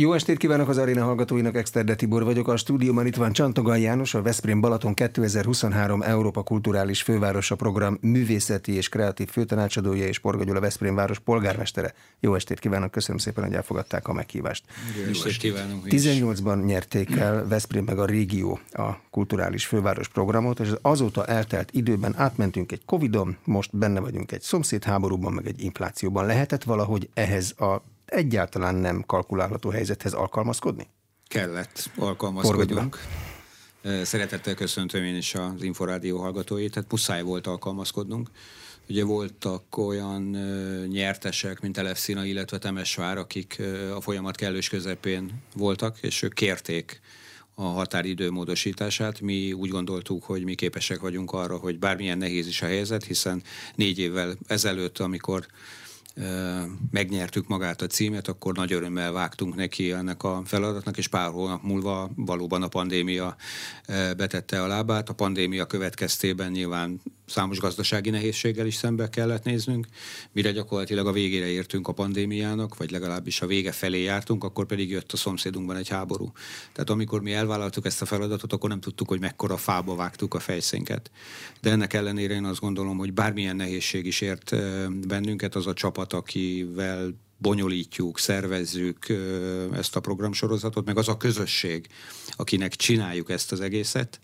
Jó estét kívánok az aréna hallgatóinak, Exterde Tibor vagyok. A stúdióban itt van Csantogai János, a Veszprém Balaton 2023 Európa Kulturális Fővárosa Program művészeti és kreatív főtanácsadója és Porga Gyula Veszprém város polgármestere. Jó estét kívánok, köszönöm szépen, hogy elfogadták a meghívást. Jó estét kívánunk. 18-ban nyerték el Veszprém meg a régió a Kulturális Főváros programot, és az azóta eltelt időben átmentünk egy Covidon, most benne vagyunk egy szomszédháborúban, meg egy inflációban. Lehetett valahogy ehhez a egyáltalán nem kalkulálható helyzethez alkalmazkodni? Kellett alkalmazkodnunk. Szeretettel köszöntöm én is az Inforádió hallgatóit, tehát muszáj volt alkalmazkodnunk. Ugye voltak olyan nyertesek, mint Elefszina, illetve Temesvár, akik a folyamat kellős közepén voltak, és ők kérték a határidő módosítását. Mi úgy gondoltuk, hogy mi képesek vagyunk arra, hogy bármilyen nehéz is a helyzet, hiszen négy évvel ezelőtt, amikor megnyertük magát a címet, akkor nagy örömmel vágtunk neki ennek a feladatnak, és pár hónap múlva valóban a pandémia betette a lábát. A pandémia következtében nyilván számos gazdasági nehézséggel is szembe kellett néznünk, mire gyakorlatilag a végére értünk a pandémiának, vagy legalábbis a vége felé jártunk, akkor pedig jött a szomszédunkban egy háború. Tehát amikor mi elvállaltuk ezt a feladatot, akkor nem tudtuk, hogy mekkora fába vágtuk a fejszénket. De ennek ellenére én azt gondolom, hogy bármilyen nehézség is ért bennünket, az a csapat, akivel bonyolítjuk, szervezzük ezt a programsorozatot, meg az a közösség, akinek csináljuk ezt az egészet,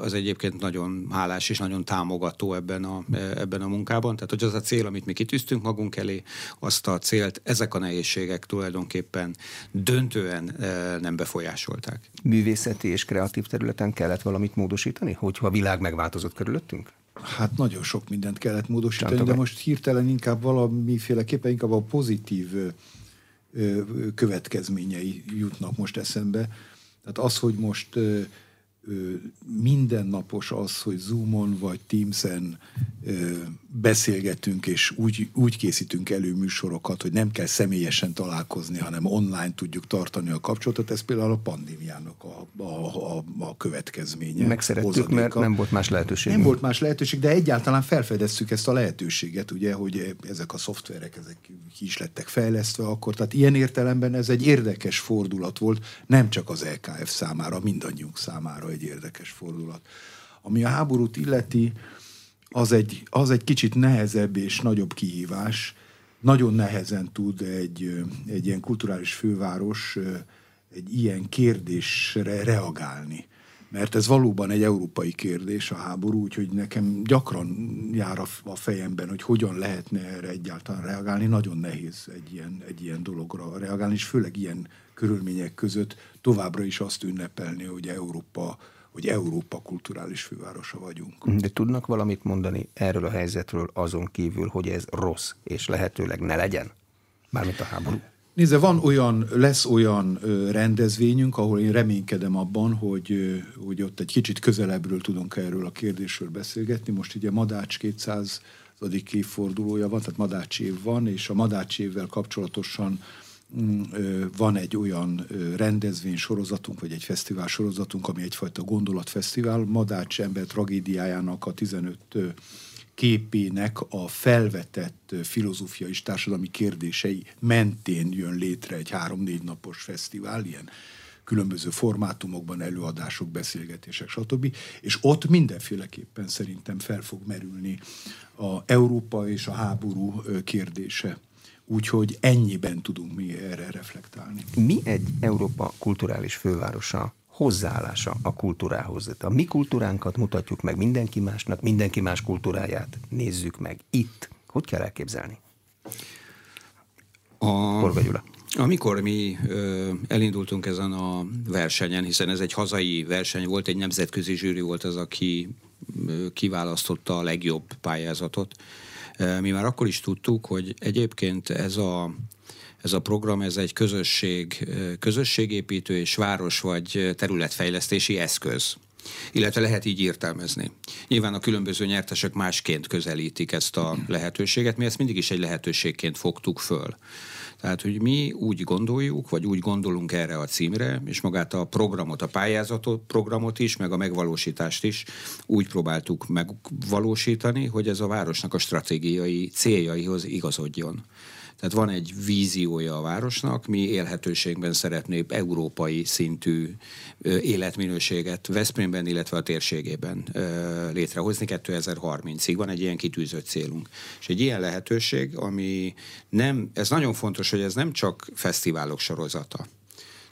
az egyébként nagyon hálás és nagyon támogató ebben a, ebben a munkában. Tehát, hogy az a cél, amit mi kitűztünk magunk elé, azt a célt ezek a nehézségek tulajdonképpen döntően nem befolyásolták. Művészeti és kreatív területen kellett valamit módosítani, hogyha a világ megváltozott körülöttünk? Hát nagyon sok mindent kellett módosítani, Csántogat. de most hirtelen inkább valamiféleképpen inkább a pozitív következményei jutnak most eszembe. Tehát az, hogy most mindennapos az, hogy Zoomon vagy Teamsen beszélgetünk, és úgy, úgy készítünk elő műsorokat, hogy nem kell személyesen találkozni, hanem online tudjuk tartani a kapcsolatot, ez például a pandémiának a, a, a, a következménye. Megszerettük, hozadéka. mert nem volt más lehetőség. Nem volt más lehetőség, de egyáltalán felfedeztük ezt a lehetőséget, ugye, hogy ezek a szoftverek, ezek ki is lettek fejlesztve akkor, tehát ilyen értelemben ez egy érdekes fordulat volt, nem csak az LKF számára, mindannyiunk számára egy érdekes fordulat. Ami a háborút illeti, az egy, az egy kicsit nehezebb és nagyobb kihívás. Nagyon nehezen tud egy, egy ilyen kulturális főváros egy ilyen kérdésre reagálni. Mert ez valóban egy európai kérdés, a háború, úgyhogy nekem gyakran jár a, fejemben, hogy hogyan lehetne erre egyáltalán reagálni. Nagyon nehéz egy ilyen, egy ilyen dologra reagálni, és főleg ilyen körülmények között továbbra is azt ünnepelni, hogy Európa hogy Európa kulturális fővárosa vagyunk. De tudnak valamit mondani erről a helyzetről azon kívül, hogy ez rossz, és lehetőleg ne legyen? Mármint a háború. Nézze, van olyan, lesz olyan rendezvényünk, ahol én reménykedem abban, hogy, hogy ott egy kicsit közelebbről tudunk erről a kérdésről beszélgetni. Most ugye Madács 200 évfordulója van, tehát Madács év van, és a Madács évvel kapcsolatosan van egy olyan rendezvény sorozatunk, vagy egy fesztivál sorozatunk, ami egyfajta gondolatfesztivál, Madács ember tragédiájának a 15 képének a felvetett filozófiai és társadalmi kérdései mentén jön létre egy három-négy napos fesztivál, ilyen különböző formátumokban, előadások, beszélgetések, stb. És ott mindenféleképpen szerintem fel fog merülni a Európa és a háború kérdése Úgyhogy ennyiben tudunk mi erre reflektálni. Mi egy Európa kulturális fővárosa hozzáállása a kultúrához? A mi kultúránkat mutatjuk meg mindenki másnak, mindenki más kultúráját nézzük meg itt. Hogy kell elképzelni? A... Gyula. Amikor mi ö, elindultunk ezen a versenyen, hiszen ez egy hazai verseny volt, egy nemzetközi zsűri volt az, aki ö, kiválasztotta a legjobb pályázatot, mi már akkor is tudtuk, hogy egyébként ez a, ez a program, ez egy közösség, közösségépítő és város vagy területfejlesztési eszköz illetve lehet így értelmezni. Nyilván a különböző nyertesek másként közelítik ezt a lehetőséget, mi ezt mindig is egy lehetőségként fogtuk föl. Tehát, hogy mi úgy gondoljuk, vagy úgy gondolunk erre a címre, és magát a programot, a pályázatot, programot is, meg a megvalósítást is úgy próbáltuk megvalósítani, hogy ez a városnak a stratégiai céljaihoz igazodjon. Tehát van egy víziója a városnak, mi élhetőségben szeretnék európai szintű életminőséget Veszprémben, illetve a térségében létrehozni 2030-ig. Van egy ilyen kitűzött célunk. És egy ilyen lehetőség, ami nem, ez nagyon fontos, hogy ez nem csak fesztiválok sorozata.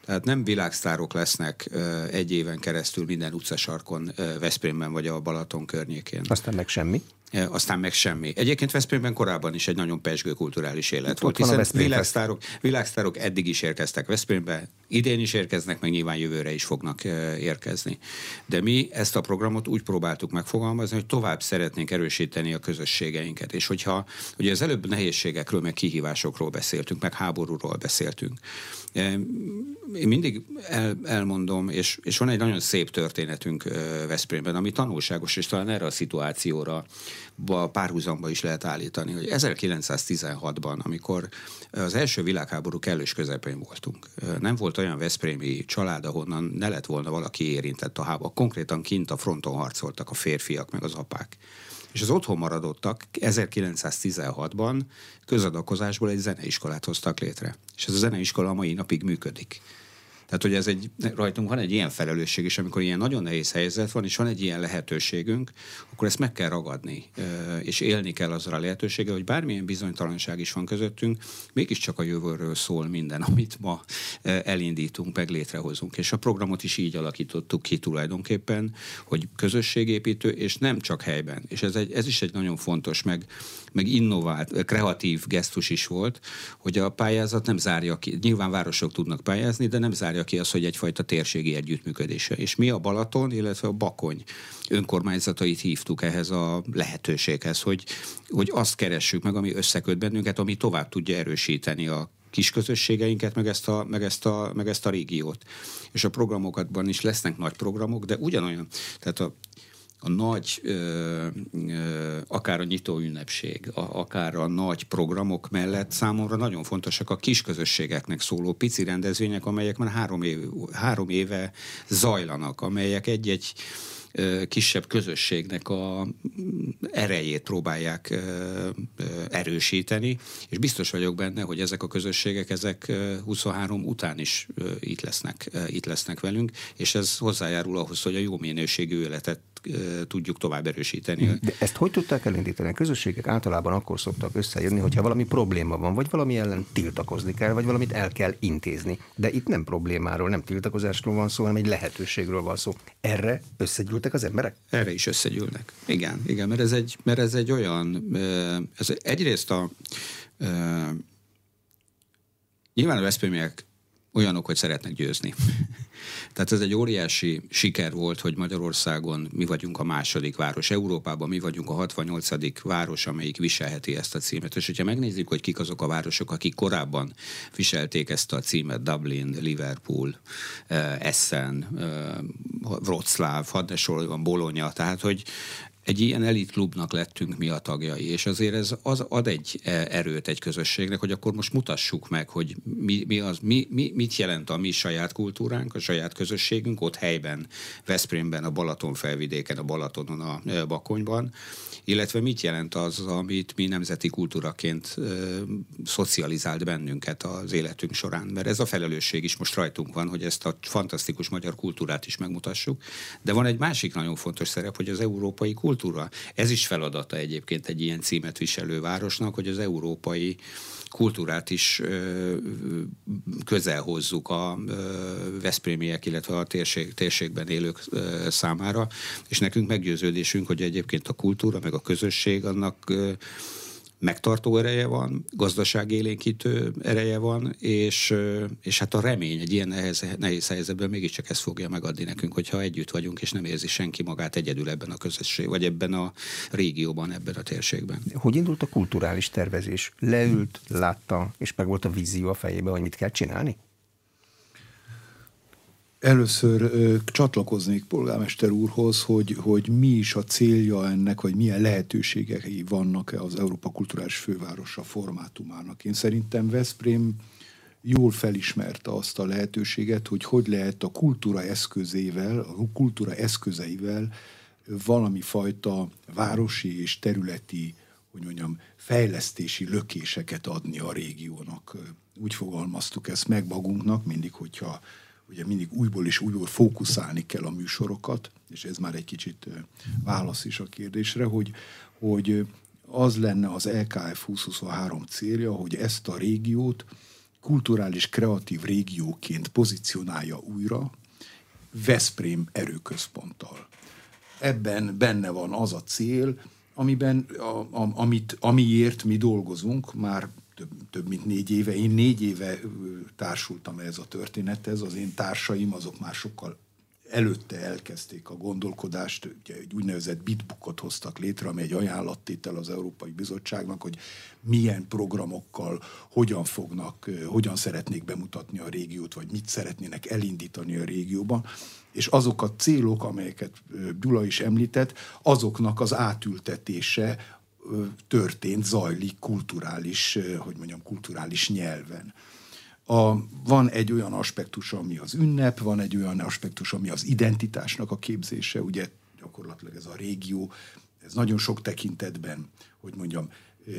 Tehát nem világsztárok lesznek egy éven keresztül minden utcasarkon Veszprémben vagy a Balaton környékén. Aztán meg semmi aztán meg semmi. Egyébként Veszprémben korábban is egy nagyon pesgő kulturális élet Itt volt, hiszen világsztárok, világsztárok eddig is érkeztek Veszprémbe, idén is érkeznek, meg nyilván jövőre is fognak érkezni. De mi ezt a programot úgy próbáltuk megfogalmazni, hogy tovább szeretnénk erősíteni a közösségeinket. És hogyha ugye az előbb nehézségekről, meg kihívásokról beszéltünk, meg háborúról beszéltünk. Én mindig el, elmondom, és, és van egy nagyon szép történetünk Veszprémben, ami tanulságos, és talán erre a szituációra párhuzamba is lehet állítani, hogy 1916-ban, amikor az első világháború kellős közepén voltunk, nem volt olyan veszprémi család, ahonnan ne lett volna valaki érintett a háború. Konkrétan kint a fronton harcoltak a férfiak, meg az apák. És az otthon maradottak 1916-ban közadakozásból egy zeneiskolát hoztak létre. És ez a zeneiskola a mai napig működik. Tehát, hogy ez egy, rajtunk van egy ilyen felelősség is, amikor ilyen nagyon nehéz helyzet van, és van egy ilyen lehetőségünk, akkor ezt meg kell ragadni, és élni kell azzal a lehetőséggel, hogy bármilyen bizonytalanság is van közöttünk, mégiscsak a jövőről szól minden, amit ma elindítunk, meg létrehozunk. És a programot is így alakítottuk ki tulajdonképpen, hogy közösségépítő, és nem csak helyben. És ez, egy, ez is egy nagyon fontos, meg, meg innovált, kreatív gesztus is volt, hogy a pályázat nem zárja ki. Nyilván városok tudnak pályázni, de nem zárja ki az, hogy egyfajta térségi együttműködése. És mi a Balaton, illetve a Bakony önkormányzatait hívtuk ehhez a lehetőséghez, hogy, hogy azt keressük meg, ami összeköt bennünket, ami tovább tudja erősíteni a kis közösségeinket, meg ezt, a, meg, ezt a, meg ezt a régiót. És a programokatban is lesznek nagy programok, de ugyanolyan, tehát a a nagy, akár a nyitó ünnepség, akár a nagy programok mellett számomra nagyon fontosak a kis közösségeknek szóló pici rendezvények, amelyek már három, év, három éve zajlanak, amelyek egy-egy kisebb közösségnek a erejét próbálják erősíteni, és biztos vagyok benne, hogy ezek a közösségek, ezek 23 után is itt lesznek, itt lesznek velünk, és ez hozzájárul ahhoz, hogy a jó minőségű életet tudjuk tovább erősíteni. De ezt hogy tudták elindítani? A közösségek általában akkor szoktak összejönni, hogyha valami probléma van, vagy valami ellen tiltakozni kell, vagy valamit el kell intézni. De itt nem problémáról, nem tiltakozásról van szó, hanem egy lehetőségről van szó. Erre összegyűltek az emberek? Erre is összegyűlnek. Igen, igen, mert ez egy, mert ez egy olyan, ez egyrészt a Nyilván a veszprémiek olyanok, hogy szeretnek győzni. Tehát ez egy óriási siker volt, hogy Magyarországon mi vagyunk a második város. Európában mi vagyunk a 68. város, amelyik viselheti ezt a címet. És hogyha megnézzük, hogy kik azok a városok, akik korábban viselték ezt a címet, Dublin, Liverpool, eh, Essen, eh, Wroclaw, hadd ne Bologna, tehát hogy egy ilyen elitklubnak lettünk mi a tagjai, és azért ez az ad egy e, erőt egy közösségnek, hogy akkor most mutassuk meg, hogy mi, mi az, mi, mi, mit jelent a mi saját kultúránk, a saját közösségünk ott helyben, Veszprémben, a Balaton felvidéken, a Balatonon, a e, Bakonyban, illetve mit jelent az, amit mi nemzeti kultúraként ö, szocializált bennünket az életünk során. Mert ez a felelősség is most rajtunk van, hogy ezt a fantasztikus magyar kultúrát is megmutassuk. De van egy másik nagyon fontos szerep, hogy az európai kultúra. Ez is feladata egyébként egy ilyen címet viselő városnak, hogy az európai kultúrát is közel hozzuk a veszprémiek, illetve a térség, térségben élők számára, és nekünk meggyőződésünk, hogy egyébként a kultúra, meg a közösség annak megtartó ereje van, gazdaságélénkítő ereje van, és, és hát a remény egy ilyen nehéz, nehéz helyzetben mégiscsak ezt fogja megadni nekünk, hogyha együtt vagyunk, és nem érzi senki magát egyedül ebben a közösség, vagy ebben a régióban, ebben a térségben. Hogy indult a kulturális tervezés? Leült, látta, és meg volt a vízió a fejében, hogy mit kell csinálni? Először ö, csatlakoznék polgármester úrhoz, hogy, hogy mi is a célja ennek, vagy milyen lehetőségei vannak az Európa Kulturális Fővárosa formátumának. Én szerintem Veszprém jól felismerte azt a lehetőséget, hogy hogy lehet a kultúra eszközével, a kultúra eszközeivel valami fajta városi és területi hogy mondjam, fejlesztési lökéseket adni a régiónak. Úgy fogalmaztuk ezt meg magunknak, mindig, hogyha ugye mindig újból és újból fókuszálni kell a műsorokat, és ez már egy kicsit válasz is a kérdésre, hogy, hogy az lenne az LKF 2023 célja, hogy ezt a régiót kulturális kreatív régióként pozícionálja újra Veszprém erőközponttal. Ebben benne van az a cél, amiben, a, a, amit, amiért mi dolgozunk már több, több mint négy éve. Én négy éve társultam ez a történethez, az én társaim azok már sokkal előtte elkezdték a gondolkodást, ugye egy úgynevezett bitbookot hoztak létre, ami egy ajánlattétel az Európai Bizottságnak, hogy milyen programokkal, hogyan fognak, hogyan szeretnék bemutatni a régiót, vagy mit szeretnének elindítani a régióban, és azok a célok, amelyeket Gyula is említett, azoknak az átültetése történt, zajlik kulturális, hogy mondjam, kulturális nyelven. A, van egy olyan aspektus, ami az ünnep, van egy olyan aspektus, ami az identitásnak a képzése, ugye gyakorlatilag ez a régió, ez nagyon sok tekintetben, hogy mondjam,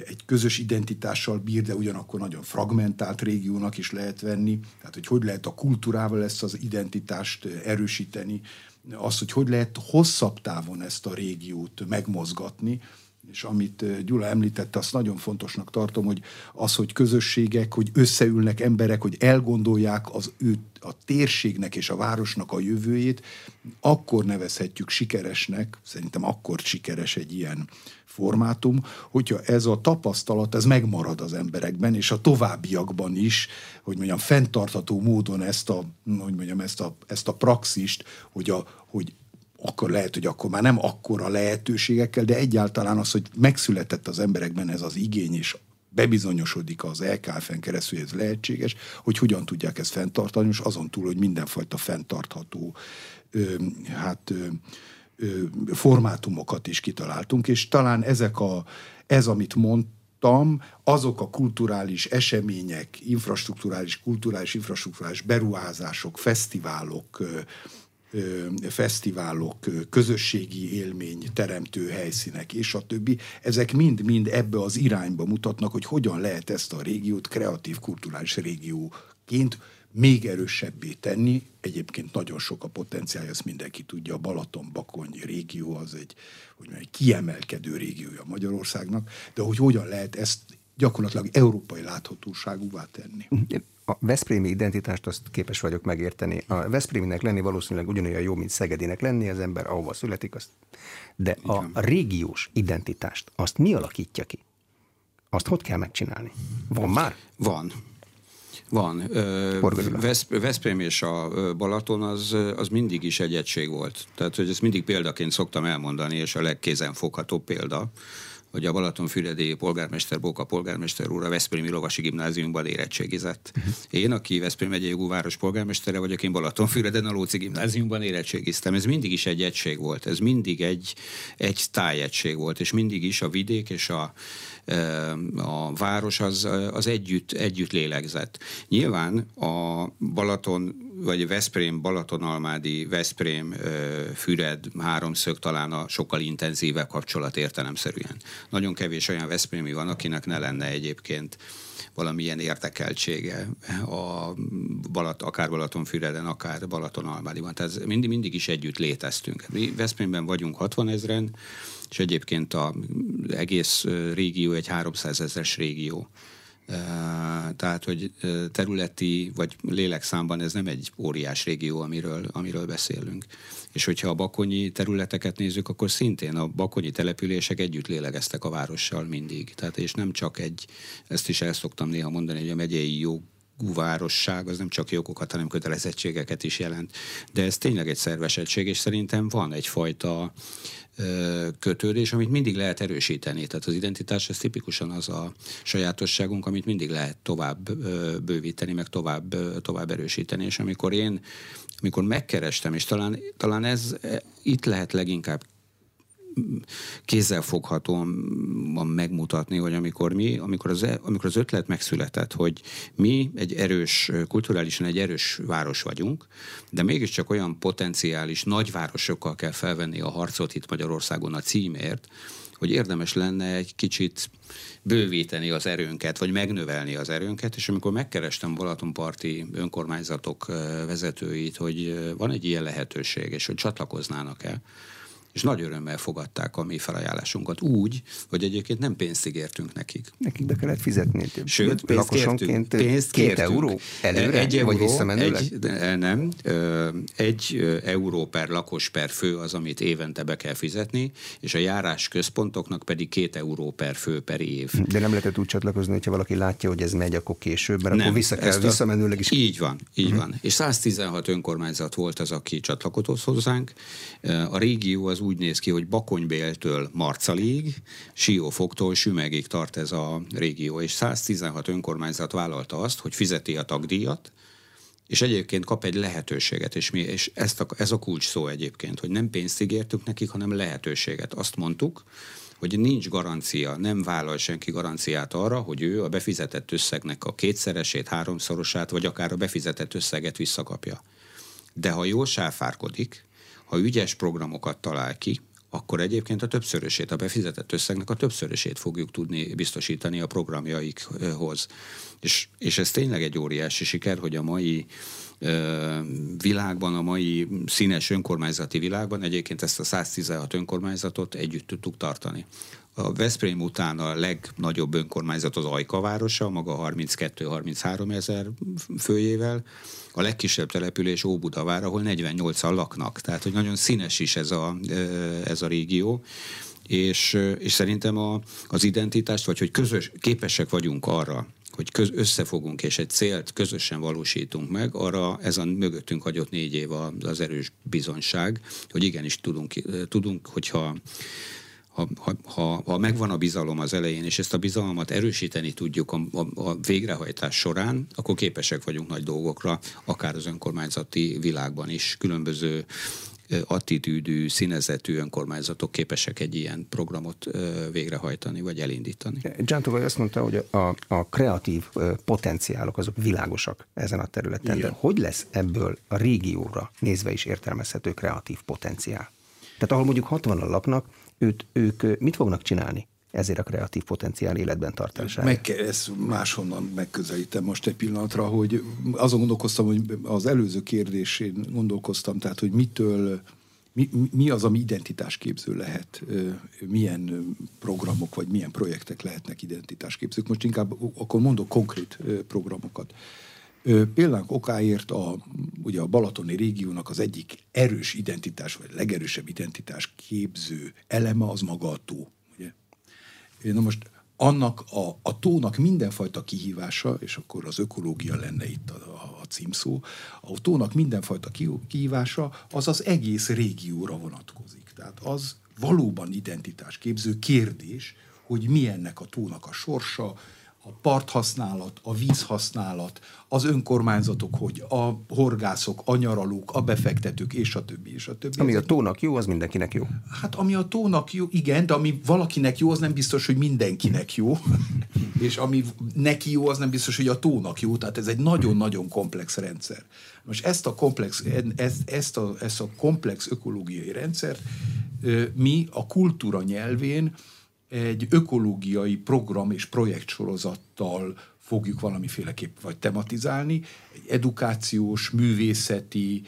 egy közös identitással bír, de ugyanakkor nagyon fragmentált régiónak is lehet venni. Tehát, hogy hogy lehet a kultúrával ezt az identitást erősíteni, az, hogy hogy lehet hosszabb távon ezt a régiót megmozgatni, és amit Gyula említette, azt nagyon fontosnak tartom, hogy az, hogy közösségek, hogy összeülnek emberek, hogy elgondolják az ő a térségnek és a városnak a jövőjét, akkor nevezhetjük sikeresnek, szerintem akkor sikeres egy ilyen formátum, hogyha ez a tapasztalat, ez megmarad az emberekben, és a továbbiakban is, hogy mondjam, fenntartható módon ezt a, hogy mondjam, ezt a, ezt a praxist, hogy, a, hogy akkor lehet, hogy akkor már nem akkora lehetőségekkel, de egyáltalán az, hogy megszületett az emberekben ez az igény, és bebizonyosodik az LKF-en keresztül, hogy ez lehetséges, hogy hogyan tudják ezt fenntartani, és azon túl, hogy mindenfajta fenntartható ö, hát ö, ö, formátumokat is kitaláltunk, és talán ezek a, ez, amit mondtam, azok a kulturális események, infrastruktúrális, kulturális, infrastruktúrális beruházások, fesztiválok, fesztiválok, közösségi élmény teremtő helyszínek és a többi, ezek mind-mind ebbe az irányba mutatnak, hogy hogyan lehet ezt a régiót kreatív kulturális régióként még erősebbé tenni. Egyébként nagyon sok a potenciál, ezt mindenki tudja. A Balaton-Bakony régió az egy, hogy mondjam, egy kiemelkedő régiója Magyarországnak, de hogy hogyan lehet ezt gyakorlatilag európai láthatóságúvá tenni a Veszprémi identitást azt képes vagyok megérteni. A Veszpréminek lenni valószínűleg ugyanolyan jó, mint Szegedinek lenni, az ember ahova születik, azt. de a régiós identitást, azt mi alakítja ki? Azt hogy kell megcsinálni? Van már? Van. Van. Vesz, Veszprém és a Balaton az, az mindig is egy egység volt. Tehát, hogy ezt mindig példaként szoktam elmondani, és a legkézenfoghatóbb példa hogy a Balatonfüredi polgármester, Bóka polgármester úr a Veszprémi Lovasi Gimnáziumban érettségizett. Uh-huh. Én, aki Veszprém megyei város polgármestere vagyok, én Balatonfüreden a Lóci Gimnáziumban érettségiztem. Ez mindig is egy egység volt, ez mindig egy, egy tájegység volt, és mindig is a vidék és a, a város az, az együtt, együtt lélegzett. Nyilván a Balaton, vagy Veszprém, Balatonalmádi, Veszprém, Füred háromszög talán a sokkal intenzívebb kapcsolat értelemszerűen. Nagyon kevés olyan Veszprémi van, akinek ne lenne egyébként valamilyen értekeltsége a Balat, akár Balatonfüreden, akár Balatonalmádiban. Tehát mindig, mindig is együtt léteztünk. Mi Veszprémben vagyunk 60 ezeren, és egyébként az egész régió egy 300 ezeres régió. Tehát, hogy területi vagy lélekszámban ez nem egy óriás régió, amiről, amiről beszélünk. És hogyha a bakonyi területeket nézzük, akkor szintén a bakonyi települések együtt lélegeztek a várossal mindig. Tehát, és nem csak egy, ezt is el szoktam néha mondani, hogy a megyei jog városság az nem csak jogokat, hanem kötelezettségeket is jelent. De ez tényleg egy szervesettség, és szerintem van egyfajta kötődés, amit mindig lehet erősíteni. Tehát az identitás ez tipikusan az a sajátosságunk, amit mindig lehet tovább bővíteni, meg tovább, tovább erősíteni. És amikor én, amikor megkerestem, és talán, talán ez e, itt lehet leginkább kézzelfoghatóan megmutatni, hogy amikor mi, amikor az, e, amikor az ötlet megszületett, hogy mi egy erős, kulturálisan egy erős város vagyunk, de mégiscsak olyan potenciális nagyvárosokkal kell felvenni a harcot itt Magyarországon a címért, hogy érdemes lenne egy kicsit bővíteni az erőnket, vagy megnövelni az erőnket, és amikor megkerestem Balatonparti önkormányzatok vezetőit, hogy van egy ilyen lehetőség, és hogy csatlakoznának-e, és nagy örömmel fogadták a mi felajánlásunkat úgy, hogy egyébként nem pénzt ígértünk nekik. Nekik be kellett fizetni. Sőt, pénzt kértünk. Pénzt két kértünk. euró előre, egy euró, vagy visszamenőleg? Egy, nem, egy euró per lakos per fő az, amit évente be kell fizetni, és a járás központoknak pedig két euró per fő per év. De nem lehetett úgy csatlakozni, hogyha valaki látja, hogy ez megy, akkor később, mert nem, akkor vissza kell, a, visszamenőleg is. Így van, így uh-huh. van. És 116 önkormányzat volt az, aki csatlakozott hozzánk. A régió az úgy néz ki, hogy Bakonybéltől Marcalig, Siófoktól Sümegig tart ez a régió, és 116 önkormányzat vállalta azt, hogy fizeti a tagdíjat, és egyébként kap egy lehetőséget, és, mi, és ezt a, ez a kulcs szó egyébként, hogy nem pénzt ígértük nekik, hanem lehetőséget. Azt mondtuk, hogy nincs garancia, nem vállal senki garanciát arra, hogy ő a befizetett összegnek a kétszeresét, háromszorosát, vagy akár a befizetett összeget visszakapja. De ha jól sáfárkodik, ha ügyes programokat talál ki, akkor egyébként a többszörösét, a befizetett összegnek a többszörösét fogjuk tudni biztosítani a programjaikhoz. És, és ez tényleg egy óriási siker, hogy a mai világban, a mai színes önkormányzati világban egyébként ezt a 116 önkormányzatot együtt tudtuk tartani. A Veszprém után a legnagyobb önkormányzat az Ajka városa, maga 32-33 ezer főjével, a legkisebb település Óbudavár, ahol 48-an laknak. Tehát, hogy nagyon színes is ez a, ez a régió és, és szerintem a, az identitást, vagy hogy közös, képesek vagyunk arra, hogy köz, összefogunk és egy célt közösen valósítunk meg, arra ez a mögöttünk hagyott négy év az erős bizonyság, hogy igenis tudunk, tudunk hogyha ha, ha, ha, megvan a bizalom az elején, és ezt a bizalmat erősíteni tudjuk a, a, a végrehajtás során, akkor képesek vagyunk nagy dolgokra, akár az önkormányzati világban is. Különböző attitűdű, színezetű önkormányzatok képesek egy ilyen programot végrehajtani, vagy elindítani. Giantogai azt mondta, hogy a, a kreatív potenciálok azok világosak ezen a területen, Igen. de hogy lesz ebből a régióra nézve is értelmezhető kreatív potenciál? Tehát ahol mondjuk 60-an laknak, őt, ők mit fognak csinálni? Ezért a kreatív potenciál életben tartására. Meg ezt máshonnan megközelítem most egy pillanatra, hogy azon gondolkoztam, hogy az előző kérdésén gondolkoztam, tehát, hogy mitől, mi, mi az, ami identitásképző lehet, milyen programok vagy milyen projektek lehetnek identitásképzők. Most inkább akkor mondok konkrét programokat. Például okáért a, ugye a Balatoni régiónak az egyik erős identitás, vagy legerősebb identitás képző eleme az maga a tó. Na most annak a, a tónak mindenfajta kihívása, és akkor az ökológia lenne itt a, a, a címszó, a tónak mindenfajta kihívása az az egész régióra vonatkozik. Tehát az valóban identitásképző kérdés, hogy milyennek a tónak a sorsa, a parthasználat, a vízhasználat, az önkormányzatok, hogy a horgászok, a nyaralók, a befektetők, és a többi, és a többi. Ami a tónak jó, az mindenkinek jó. Hát ami a tónak jó, igen, de ami valakinek jó, az nem biztos, hogy mindenkinek jó. és ami neki jó, az nem biztos, hogy a tónak jó. Tehát ez egy nagyon-nagyon komplex rendszer. Most ezt a komplex, ezt, ezt, a, ezt a komplex ökológiai rendszert mi a kultúra nyelvén egy ökológiai program és projektsorozattal fogjuk valamiféleképp vagy tematizálni, egy edukációs, művészeti,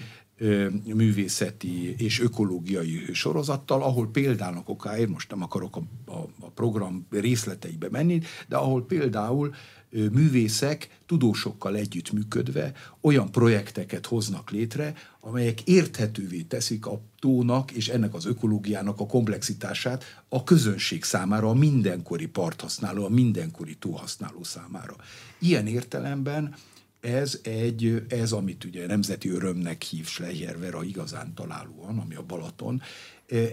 művészeti és ökológiai sorozattal, ahol például okáért, most nem akarok a, a, a program részleteibe menni, de ahol például művészek tudósokkal együttműködve olyan projekteket hoznak létre, amelyek érthetővé teszik a tónak és ennek az ökológiának a komplexitását a közönség számára, a mindenkori parthasználó, a mindenkori tóhasználó számára. Ilyen értelemben ez egy, ez amit ugye nemzeti örömnek hív Schleicher Vera igazán találóan, ami a Balaton,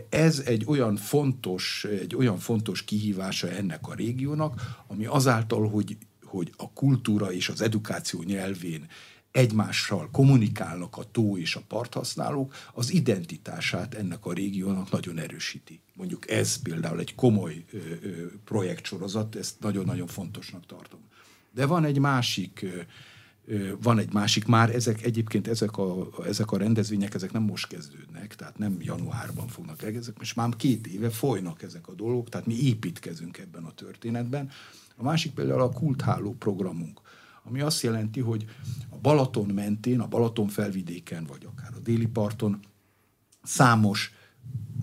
ez egy olyan fontos, egy olyan fontos kihívása ennek a régiónak, ami azáltal, hogy hogy a kultúra és az edukáció nyelvén egymással kommunikálnak a tó és a parthasználók, az identitását ennek a régiónak nagyon erősíti. Mondjuk ez például egy komoly ö, ö, projektsorozat, ezt nagyon-nagyon fontosnak tartom. De van egy másik ö, van egy másik, már ezek egyébként ezek a, ezek a rendezvények, ezek nem most kezdődnek, tehát nem januárban fognak el, ezek most már két éve folynak ezek a dolgok, tehát mi építkezünk ebben a történetben. A másik például a kultháló programunk, ami azt jelenti, hogy a Balaton mentén, a Balaton felvidéken, vagy akár a déli parton számos,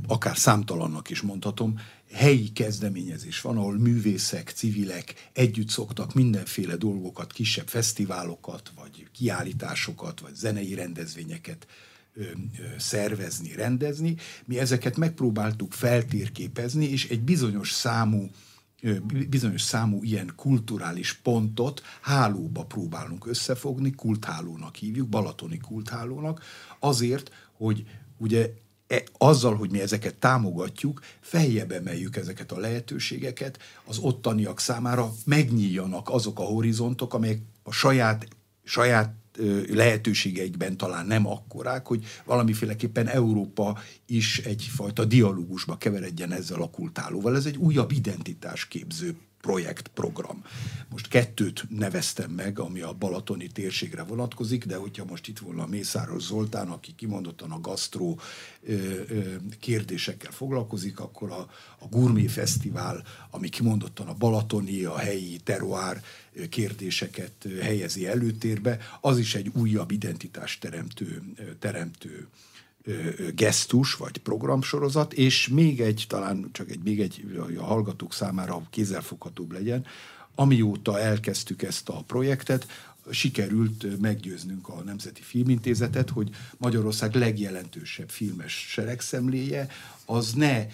akár számtalannak is mondhatom, helyi kezdeményezés van, ahol művészek, civilek együtt szoktak mindenféle dolgokat, kisebb fesztiválokat, vagy kiállításokat, vagy zenei rendezvényeket szervezni, rendezni. Mi ezeket megpróbáltuk feltérképezni, és egy bizonyos számú bizonyos számú ilyen kulturális pontot hálóba próbálunk összefogni, kulthálónak hívjuk, balatoni kulthálónak, azért, hogy ugye E, azzal, hogy mi ezeket támogatjuk, feljebb emeljük ezeket a lehetőségeket, az ottaniak számára megnyíljanak azok a horizontok, amelyek a saját, saját lehetőségeikben talán nem akkorák, hogy valamiféleképpen Európa is egyfajta dialógusba keveredjen ezzel a kultálóval. Ez egy újabb identitásképző projekt, program. Most kettőt neveztem meg, ami a balatoni térségre vonatkozik, de hogyha most itt volna Mészáros Zoltán, aki kimondottan a gasztró kérdésekkel foglalkozik, akkor a, a Gourmet Fesztivál, ami kimondottan a balatoni, a helyi teruár kérdéseket helyezi előtérbe, az is egy újabb identitást teremtő, teremtő gesztus vagy programsorozat, és még egy, talán csak egy, még egy a hallgatók számára kézzelfoghatóbb legyen, amióta elkezdtük ezt a projektet, sikerült meggyőznünk a Nemzeti Filmintézetet, hogy Magyarország legjelentősebb filmes seregszemléje az ne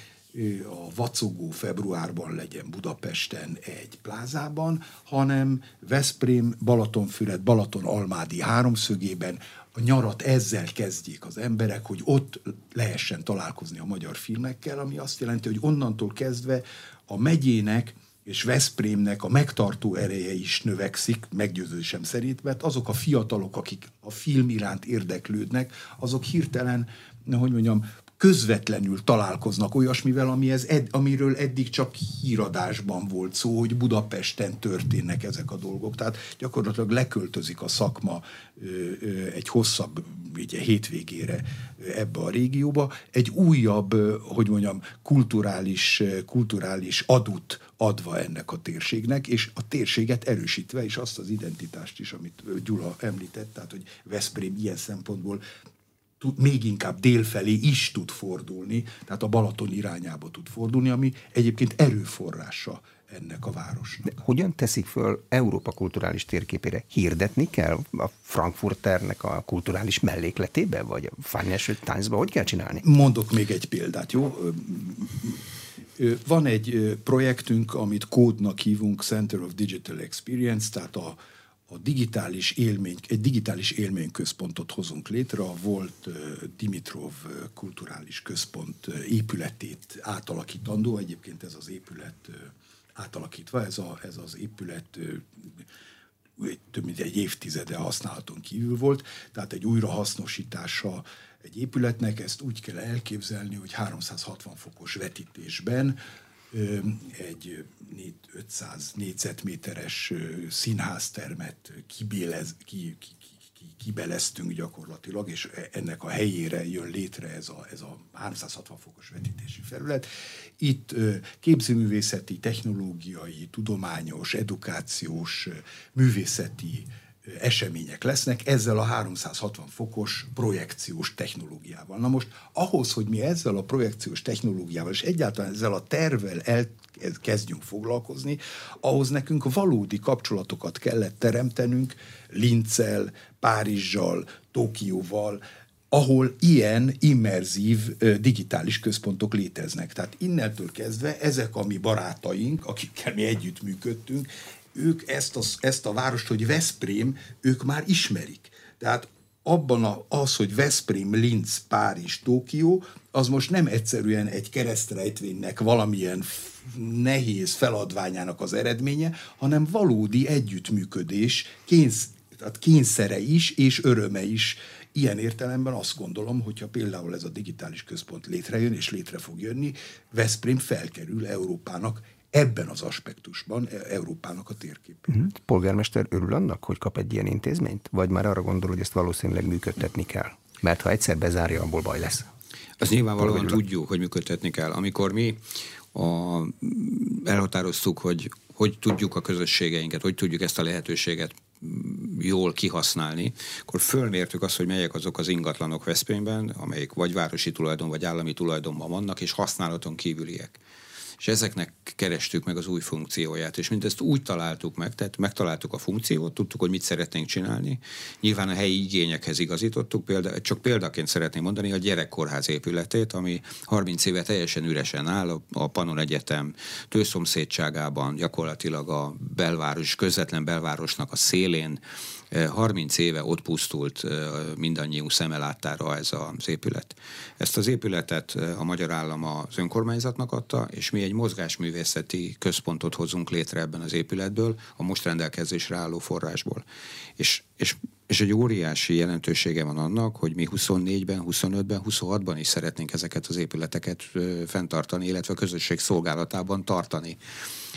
a vacogó februárban legyen Budapesten egy plázában, hanem Veszprém, Balatonfüred, Balaton-Almádi háromszögében a nyarat ezzel kezdjék az emberek, hogy ott lehessen találkozni a magyar filmekkel, ami azt jelenti, hogy onnantól kezdve a megyének és Veszprémnek a megtartó ereje is növekszik, meggyőződésem szerint, mert azok a fiatalok, akik a film iránt érdeklődnek, azok hirtelen, hogy mondjam, közvetlenül találkoznak olyasmivel, ami ez ed, amiről eddig csak híradásban volt szó, hogy Budapesten történnek ezek a dolgok. Tehát gyakorlatilag leköltözik a szakma ö, ö, egy hosszabb ugye, hétvégére ebbe a régióba, egy újabb, hogy mondjam, kulturális, kulturális adut adva ennek a térségnek, és a térséget erősítve, és azt az identitást is, amit Gyula említett, tehát hogy Veszprém ilyen szempontból tud, még inkább délfelé is tud fordulni, tehát a Balaton irányába tud fordulni, ami egyébként erőforrása ennek a városnak. De hogyan teszik föl Európa kulturális térképére? Hirdetni kell a Frankfurternek a kulturális mellékletébe, vagy a Financial Times-ba? Hogy kell csinálni? Mondok még egy példát, jó? Van egy projektünk, amit kódnak hívunk Center of Digital Experience, tehát a, a digitális élmény, egy digitális élményközpontot hozunk létre, a volt Dimitrov kulturális központ épületét átalakítandó, egyébként ez az épület átalakítva, ez, a, ez az épület több mint egy évtizede használaton kívül volt, tehát egy újrahasznosítása egy épületnek, ezt úgy kell elképzelni, hogy 360 fokos vetítésben egy 500 négyzetméteres színháztermet kibélez, ki, ki, ki, kibeleztünk gyakorlatilag, és e, ennek a helyére jön létre ez a, ez a 360 fokos vetítési felület. Itt képzőművészeti, technológiai, tudományos, edukációs, művészeti események lesznek ezzel a 360 fokos projekciós technológiával. Na most ahhoz, hogy mi ezzel a projekciós technológiával és egyáltalán ezzel a tervel elkezdjünk foglalkozni, ahhoz nekünk valódi kapcsolatokat kellett teremtenünk Linccel, Párizsal, Tokióval, ahol ilyen immerzív digitális központok léteznek. Tehát innentől kezdve ezek a mi barátaink, akikkel mi együtt működtünk, ők ezt a, ezt a várost, hogy Veszprém, ők már ismerik. Tehát abban a, az, hogy Veszprém, Linz, Párizs, Tokió, az most nem egyszerűen egy keresztrejtvénynek valamilyen nehéz feladványának az eredménye, hanem valódi együttműködés, kénz, tehát kényszere is és öröme is. Ilyen értelemben azt gondolom, hogyha például ez a digitális központ létrejön és létre fog jönni, Veszprém felkerül Európának ebben az aspektusban e- Európának a térképében. Uh-huh. Polgármester örül annak, hogy kap egy ilyen intézményt? Vagy már arra gondol, hogy ezt valószínűleg működtetni kell? Mert ha egyszer bezárja, abból baj lesz. Azt nyilvánvalóan tudjuk, hogy működtetni kell. Amikor mi a, elhatároztuk, hogy hogy tudjuk a közösségeinket, hogy tudjuk ezt a lehetőséget jól kihasználni, akkor fölmértük azt, hogy melyek azok az ingatlanok Veszprémben, amelyek vagy városi tulajdon, vagy állami tulajdonban vannak, és használaton kívüliek és ezeknek kerestük meg az új funkcióját, és mindezt úgy találtuk meg, tehát megtaláltuk a funkciót, tudtuk, hogy mit szeretnénk csinálni. Nyilván a helyi igényekhez igazítottuk, példa, csak példaként szeretném mondani a gyerekkórház épületét, ami 30 éve teljesen üresen áll, a Panon Egyetem tőszomszédságában, gyakorlatilag a belváros, közvetlen belvárosnak a szélén, 30 éve ott pusztult mindannyiunk szemelátára ez az épület. Ezt az épületet a magyar állam az önkormányzatnak adta, és mi egy mozgásművészeti központot hozunk létre ebben az épületből, a most rendelkezésre álló forrásból. És, és és egy óriási jelentősége van annak, hogy mi 24-ben, 25-ben, 26-ban is szeretnénk ezeket az épületeket fenntartani, illetve a közösség szolgálatában tartani.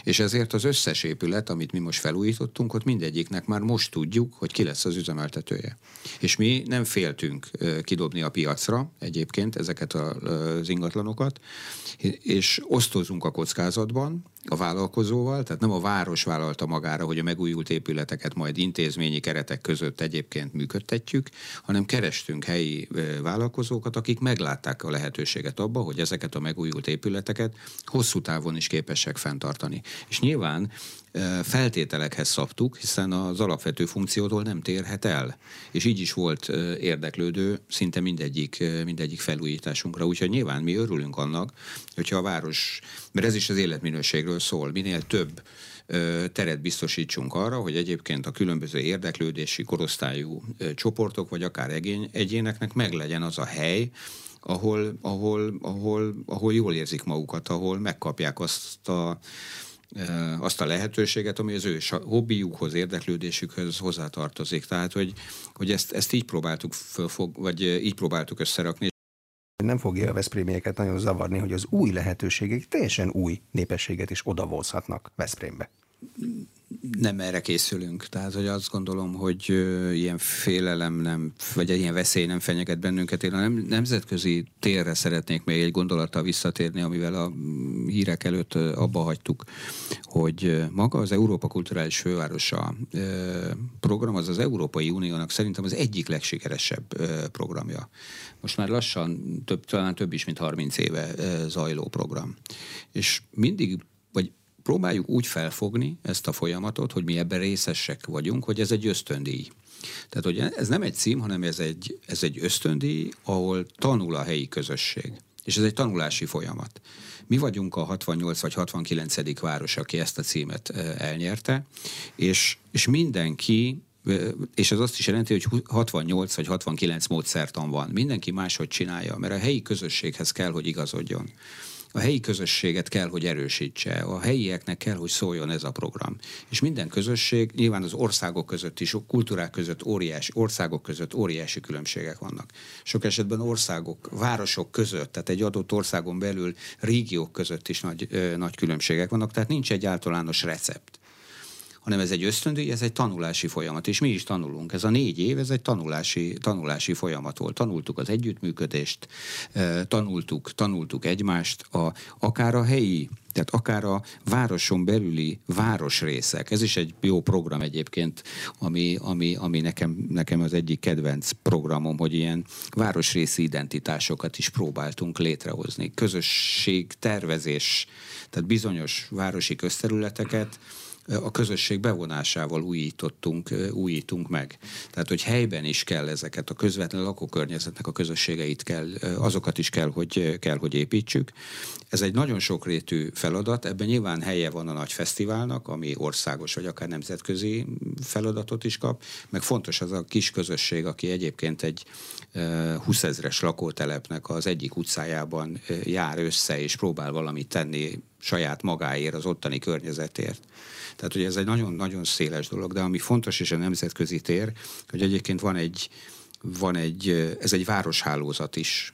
És ezért az összes épület, amit mi most felújítottunk, ott mindegyiknek már most tudjuk, hogy ki lesz az üzemeltetője. És mi nem féltünk kidobni a piacra egyébként ezeket az ingatlanokat, és osztozunk a kockázatban a vállalkozóval, tehát nem a város vállalta magára, hogy a megújult épületeket majd intézményi keretek között egyébként működtetjük, hanem kerestünk helyi vállalkozókat, akik meglátták a lehetőséget abba, hogy ezeket a megújult épületeket hosszú távon is képesek fenntartani. És nyilván feltételekhez szabtuk, hiszen az alapvető funkciótól nem térhet el. És így is volt érdeklődő szinte mindegyik, mindegyik felújításunkra. Úgyhogy nyilván mi örülünk annak, hogyha a város, mert ez is az életminőségről szól, minél több teret biztosítsunk arra, hogy egyébként a különböző érdeklődési korosztályú csoportok, vagy akár egyén, egyéneknek meglegyen az a hely, ahol, ahol, ahol, ahol jól érzik magukat, ahol megkapják azt a azt a lehetőséget, ami az ő hobbiukhoz, érdeklődésükhöz hozzátartozik. Tehát, hogy, hogy ezt, ezt így próbáltuk fölfog, vagy így próbáltuk összerakni. Nem fogja a Veszprémieket nagyon zavarni, hogy az új lehetőségek teljesen új népességet is odavozhatnak Veszprémbe nem erre készülünk. Tehát, hogy azt gondolom, hogy ilyen félelem nem, vagy egy ilyen veszély nem fenyeget bennünket. Én a nem, nemzetközi térre szeretnék még egy gondolattal visszatérni, amivel a hírek előtt abba hagytuk, hogy maga az Európa Kulturális Fővárosa program, az az Európai Uniónak szerintem az egyik legsikeresebb programja. Most már lassan több, talán több is, mint 30 éve zajló program. És mindig, próbáljuk úgy felfogni ezt a folyamatot, hogy mi ebben részesek vagyunk, hogy ez egy ösztöndíj. Tehát, hogy ez nem egy cím, hanem ez egy, ez egy ösztöndíj, ahol tanul a helyi közösség. És ez egy tanulási folyamat. Mi vagyunk a 68 vagy 69. város, aki ezt a címet elnyerte, és, és mindenki és ez azt is jelenti, hogy 68 vagy 69 módszertan van. Mindenki máshogy csinálja, mert a helyi közösséghez kell, hogy igazodjon a helyi közösséget kell, hogy erősítse, a helyieknek kell, hogy szóljon ez a program. És minden közösség, nyilván az országok között is, kultúrák között óriási, országok között óriási különbségek vannak. Sok esetben országok, városok között, tehát egy adott országon belül régiók között is nagy, ö, nagy különbségek vannak, tehát nincs egy általános recept hanem ez egy ösztöndíj, ez egy tanulási folyamat, és mi is tanulunk. Ez a négy év, ez egy tanulási, tanulási folyamat volt. Tanultuk az együttműködést, tanultuk, tanultuk egymást, a, akár a helyi tehát akár a városon belüli városrészek, ez is egy jó program egyébként, ami, ami, ami nekem, nekem az egyik kedvenc programom, hogy ilyen városrészi identitásokat is próbáltunk létrehozni. Közösség, tervezés, tehát bizonyos városi közterületeket, a közösség bevonásával újítottunk, újítunk meg. Tehát, hogy helyben is kell ezeket a közvetlen lakókörnyezetnek a közösségeit kell, azokat is kell, hogy, kell, hogy építsük. Ez egy nagyon sokrétű feladat, ebben nyilván helye van a nagy fesztiválnak, ami országos vagy akár nemzetközi feladatot is kap, meg fontos az a kis közösség, aki egyébként egy 20 ezres lakótelepnek az egyik utcájában jár össze, és próbál valamit tenni saját magáért, az ottani környezetért. Tehát, hogy ez egy nagyon-nagyon széles dolog, de ami fontos és a nemzetközi tér, hogy egyébként van egy, van egy ez egy városhálózat is.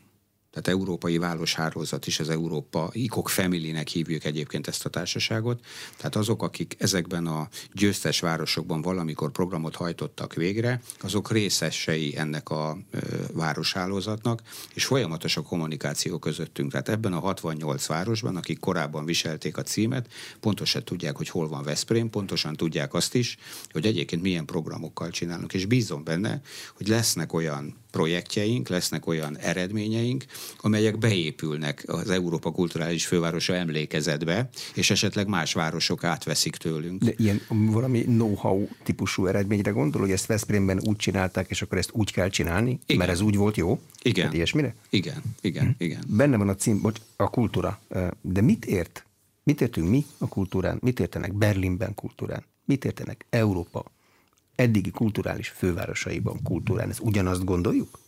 Tehát Európai Városhálózat is, az Európa IKOK Family-nek hívjuk egyébként ezt a társaságot. Tehát azok, akik ezekben a győztes városokban valamikor programot hajtottak végre, azok részesei ennek a ö, városhálózatnak, és folyamatos a kommunikáció közöttünk. Tehát ebben a 68 városban, akik korábban viselték a címet, pontosan tudják, hogy hol van Veszprém, pontosan tudják azt is, hogy egyébként milyen programokkal csinálunk, és bízom benne, hogy lesznek olyan projektjeink, lesznek olyan eredményeink, amelyek beépülnek az Európa Kulturális Fővárosa emlékezetbe, és esetleg más városok átveszik tőlünk. De ilyen valami know-how típusú eredményre gondol, hogy ezt Veszprémben úgy csinálták, és akkor ezt úgy kell csinálni, igen. mert ez úgy volt jó? Igen. Hát ilyesmire? Igen, igen, hm. igen. Benne van a cím, bocs, a kultúra. De mit ért? Mit értünk mi a kultúrán? Mit értenek Berlinben kultúrán? Mit értenek Európa eddigi kulturális fővárosaiban kultúrán. Ezt ugyanazt gondoljuk?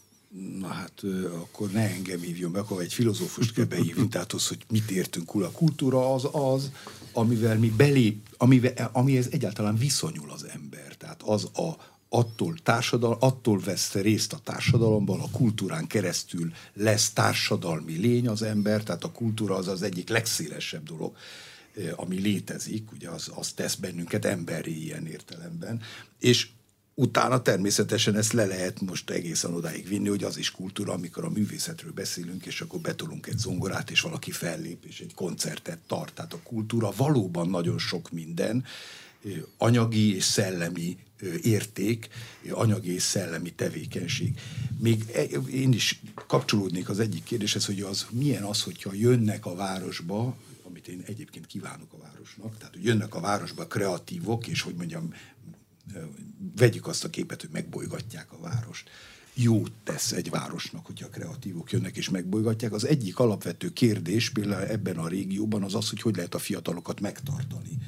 Na hát akkor ne engem hívjon be, akkor egy filozófust kell behívni, tehát az, hogy mit értünk a kultúra, az az, amivel mi belép, amivel, amihez egyáltalán viszonyul az ember. Tehát az a, attól, társadal, attól vesz részt a társadalomban, a kultúrán keresztül lesz társadalmi lény az ember, tehát a kultúra az az egyik legszélesebb dolog, ami létezik, ugye az, az tesz bennünket emberi ilyen értelemben, és utána természetesen ezt le lehet most egészen odáig vinni, hogy az is kultúra, amikor a művészetről beszélünk, és akkor betolunk egy zongorát, és valaki fellép, és egy koncertet tart. Tehát a kultúra valóban nagyon sok minden, anyagi és szellemi érték, anyagi és szellemi tevékenység. Még e, én is kapcsolódnék az egyik kérdéshez, hogy az milyen az, hogyha jönnek a városba amit én egyébként kívánok a városnak, tehát hogy jönnek a városba kreatívok, és hogy mondjam, vegyük azt a képet, hogy megbolygatják a várost. Jót tesz egy városnak, hogyha kreatívok jönnek és megbolygatják. Az egyik alapvető kérdés például ebben a régióban az az, hogy hogy lehet a fiatalokat megtartani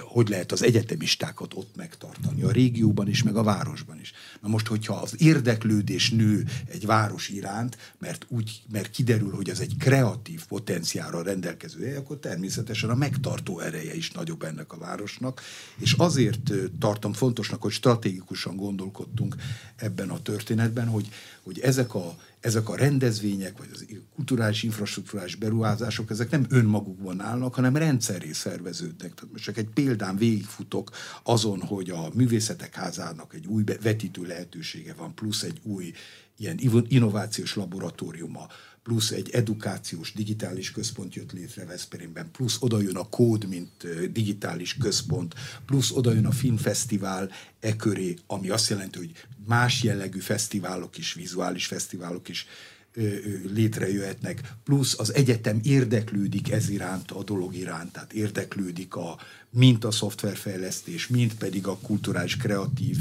hogy lehet az egyetemistákat ott megtartani, a régióban is, meg a városban is. Na most, hogyha az érdeklődés nő egy város iránt, mert, úgy, mert kiderül, hogy ez egy kreatív potenciálra rendelkező hely, akkor természetesen a megtartó ereje is nagyobb ennek a városnak, és azért tartom fontosnak, hogy stratégikusan gondolkodtunk ebben a történetben, hogy, hogy ezek a ezek a rendezvények, vagy az kulturális infrastruktúrális beruházások, ezek nem önmagukban állnak, hanem rendszeré szerveződnek. Tehát most csak egy példán végigfutok azon, hogy a művészetek házának egy új vetítő lehetősége van, plusz egy új ilyen innovációs laboratóriuma, plusz egy edukációs digitális központ jött létre Veszprémben, plusz oda jön a kód, mint digitális központ, plusz oda jön a filmfesztivál e köré, ami azt jelenti, hogy más jellegű fesztiválok is, vizuális fesztiválok is létrejöhetnek, plusz az egyetem érdeklődik ez iránt, a dolog iránt, tehát érdeklődik a, mint a szoftverfejlesztés, mint pedig a kulturális, kreatív,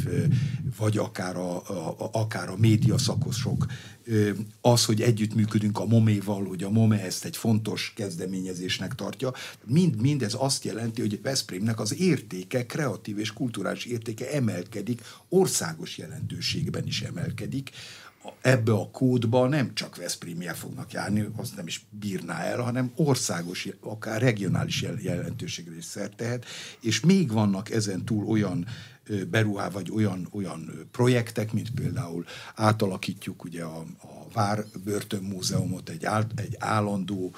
vagy akár a, a, akár a média szakosok. Az, hogy együttműködünk a MOME-val, hogy a MOME ezt egy fontos kezdeményezésnek tartja, mind, mindez azt jelenti, hogy Veszprémnek az értéke, kreatív és kulturális értéke emelkedik, országos jelentőségben is emelkedik, ebbe a kódba nem csak Veszprémiel fognak járni, az nem is bírná el, hanem országos, akár regionális jelentőségre is szert tehet, és még vannak ezen túl olyan beruhá, vagy olyan, olyan projektek, mint például átalakítjuk ugye a, a Vár Börtönmúzeumot egy, áll, egy állandó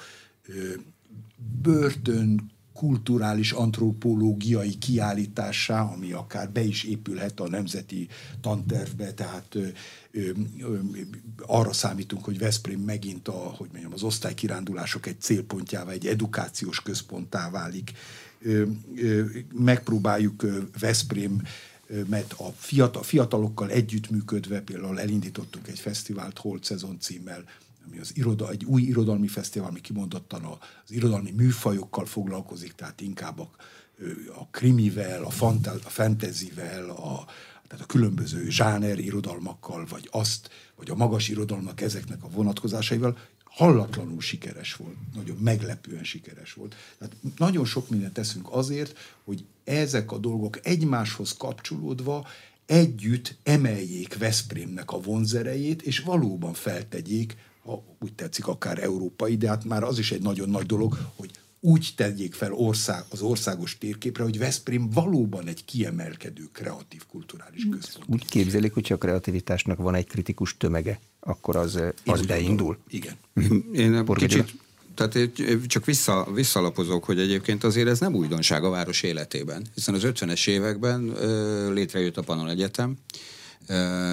börtön kulturális antropológiai kiállítássá, ami akár be is épülhet a nemzeti tantervbe, tehát ö, ö, ö, arra számítunk, hogy Veszprém megint a, hogy mondjam, az osztálykirándulások egy célpontjává, egy edukációs központtá válik. Ö, ö, megpróbáljuk Veszprém mert a fiatal, fiatalokkal együttműködve például elindítottunk egy fesztivált Holt Szezon címmel, ami az iroda, egy új irodalmi fesztivál, ami kimondottan az irodalmi műfajokkal foglalkozik, tehát inkább a, a krimivel, a, fanta, a fantasyvel, a, tehát a különböző zsáner irodalmakkal, vagy azt, vagy a magas irodalmak ezeknek a vonatkozásaival, hallatlanul sikeres volt, nagyon meglepően sikeres volt. Tehát nagyon sok mindent teszünk azért, hogy ezek a dolgok egymáshoz kapcsolódva együtt emeljék Veszprémnek a vonzerejét, és valóban feltegyék ha úgy tetszik, akár európai, de hát már az is egy nagyon nagy dolog, hogy úgy tegyék fel ország, az országos térképre, hogy Veszprém valóban egy kiemelkedő kreatív kulturális központ. Úgy képzelik, hogyha a kreativitásnak van egy kritikus tömege, akkor az, az beindul. Igen. Én kicsit tehát csak vissza, visszalapozok, hogy egyébként azért ez nem újdonság a város életében, hiszen az 50-es években létrejött a Panon Egyetem,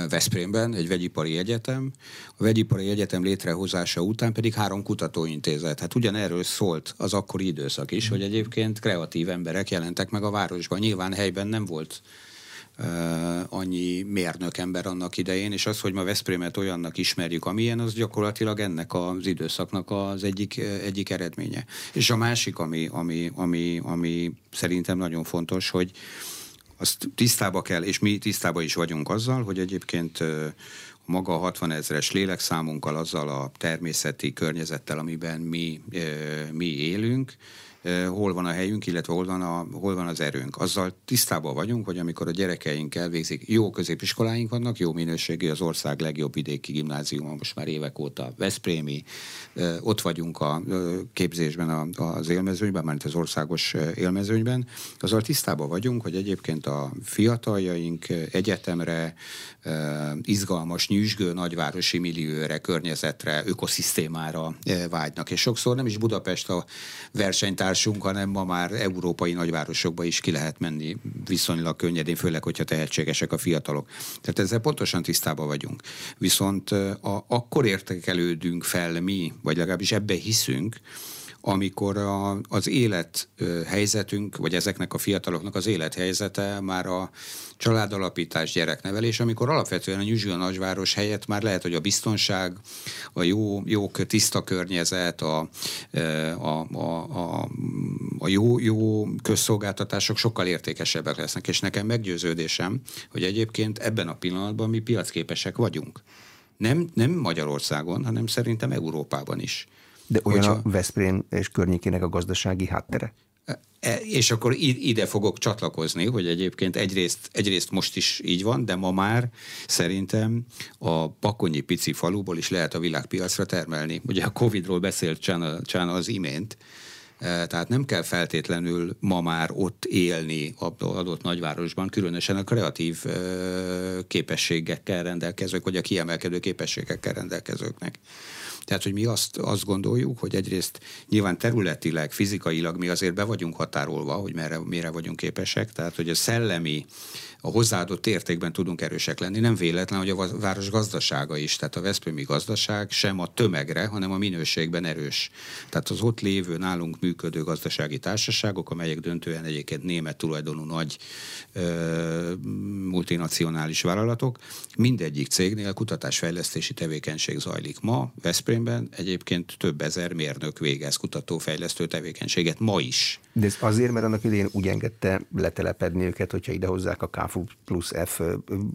Veszprémben, egy vegyipari egyetem. A vegyipari egyetem létrehozása után pedig három kutatóintézet. Hát ugyanerről szólt az akkori időszak is, hogy egyébként kreatív emberek jelentek meg a városban. Nyilván helyben nem volt annyi mérnök ember annak idején, és az, hogy ma Veszprémet olyannak ismerjük, amilyen, az gyakorlatilag ennek az időszaknak az egyik, egyik eredménye. És a másik, ami, ami, ami, ami szerintem nagyon fontos, hogy azt tisztába kell, és mi tisztába is vagyunk azzal, hogy egyébként maga a 60 ezeres lélekszámunkkal, azzal a természeti környezettel, amiben mi, mi élünk, hol van a helyünk, illetve hol van, a, hol van az erőnk. Azzal tisztában vagyunk, hogy amikor a gyerekeink elvégzik, jó középiskoláink vannak, jó minőségű, az ország legjobb vidéki gimnáziuma, most már évek óta Veszprémi, ott vagyunk a képzésben, az élmezőnyben, mert az országos élmezőnyben, azzal tisztában vagyunk, hogy egyébként a fiataljaink egyetemre, izgalmas, nyűsgő nagyvárosi millióre, környezetre, ökoszisztémára vágynak. És sokszor nem is Budapest a versenytársunk, hanem ma már európai nagyvárosokba is ki lehet menni viszonylag könnyedén, főleg, hogyha tehetségesek a fiatalok. Tehát ezzel pontosan tisztában vagyunk. Viszont a, akkor értekelődünk fel mi, vagy legalábbis ebbe hiszünk, amikor a, az élet helyzetünk, vagy ezeknek a fiataloknak az élethelyzete már a családalapítás, gyereknevelés, amikor alapvetően a nyüzső nagyváros helyett már lehet, hogy a biztonság, a jó, jó tiszta környezet, a, a, a, a, a jó, jó közszolgáltatások sokkal értékesebbek lesznek, és nekem meggyőződésem, hogy egyébként ebben a pillanatban mi piacképesek vagyunk. Nem, nem Magyarországon, hanem szerintem Európában is. De olyan Hogyha... a Veszprém és környékének a gazdasági háttere? E, és akkor ide fogok csatlakozni, hogy egyébként egyrészt, egyrészt most is így van, de ma már szerintem a pakonyi pici faluból is lehet a világpiacra termelni. Ugye a Covid-ról beszélt Csán az imént, e, tehát nem kell feltétlenül ma már ott élni adott nagyvárosban, különösen a kreatív e, képességekkel rendelkezők, vagy a kiemelkedő képességekkel rendelkezőknek. Tehát, hogy mi azt, azt gondoljuk, hogy egyrészt nyilván területileg, fizikailag mi azért be vagyunk határolva, hogy merre, mire vagyunk képesek, tehát, hogy a szellemi a hozzáadott értékben tudunk erősek lenni. Nem véletlen, hogy a város gazdasága is, tehát a Veszprémi gazdaság sem a tömegre, hanem a minőségben erős. Tehát az ott lévő, nálunk működő gazdasági társaságok, amelyek döntően egyébként német tulajdonú nagy ö, multinacionális vállalatok, mindegyik cégnél kutatásfejlesztési tevékenység zajlik. Ma Veszprémben egyébként több ezer mérnök végez kutatófejlesztő tevékenységet ma is. De ez azért, mert annak idején úgy engedte letelepedni őket, hogyha idehozzák a KFU plusz F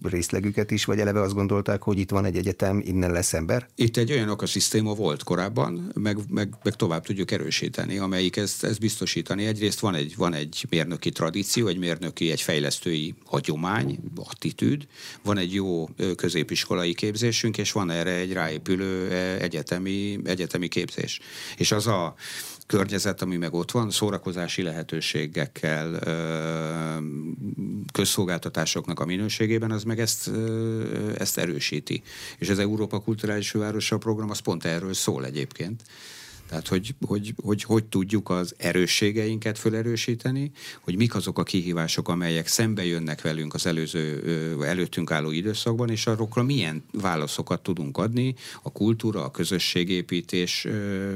részlegüket is, vagy eleve azt gondolták, hogy itt van egy egyetem, innen lesz ember? Itt egy olyan okoszisztéma volt korábban, meg, meg, meg tovább tudjuk erősíteni, amelyik ezt, ezt biztosítani. Egyrészt van egy, van egy mérnöki tradíció, egy mérnöki, egy fejlesztői hagyomány, attitűd, van egy jó középiskolai képzésünk, és van erre egy ráépülő egyetemi, egyetemi képzés. És az a környezet, ami meg ott van, szórakozási lehetőségekkel, közszolgáltatásoknak a minőségében, az meg ezt, ezt erősíti. És az Európa Kulturális Fővárosa program az pont erről szól egyébként. Tehát, hogy hogy, hogy hogy tudjuk az erősségeinket felerősíteni, hogy mik azok a kihívások, amelyek szembe jönnek velünk az előző, előttünk álló időszakban, és arról milyen válaszokat tudunk adni a kultúra, a közösségépítés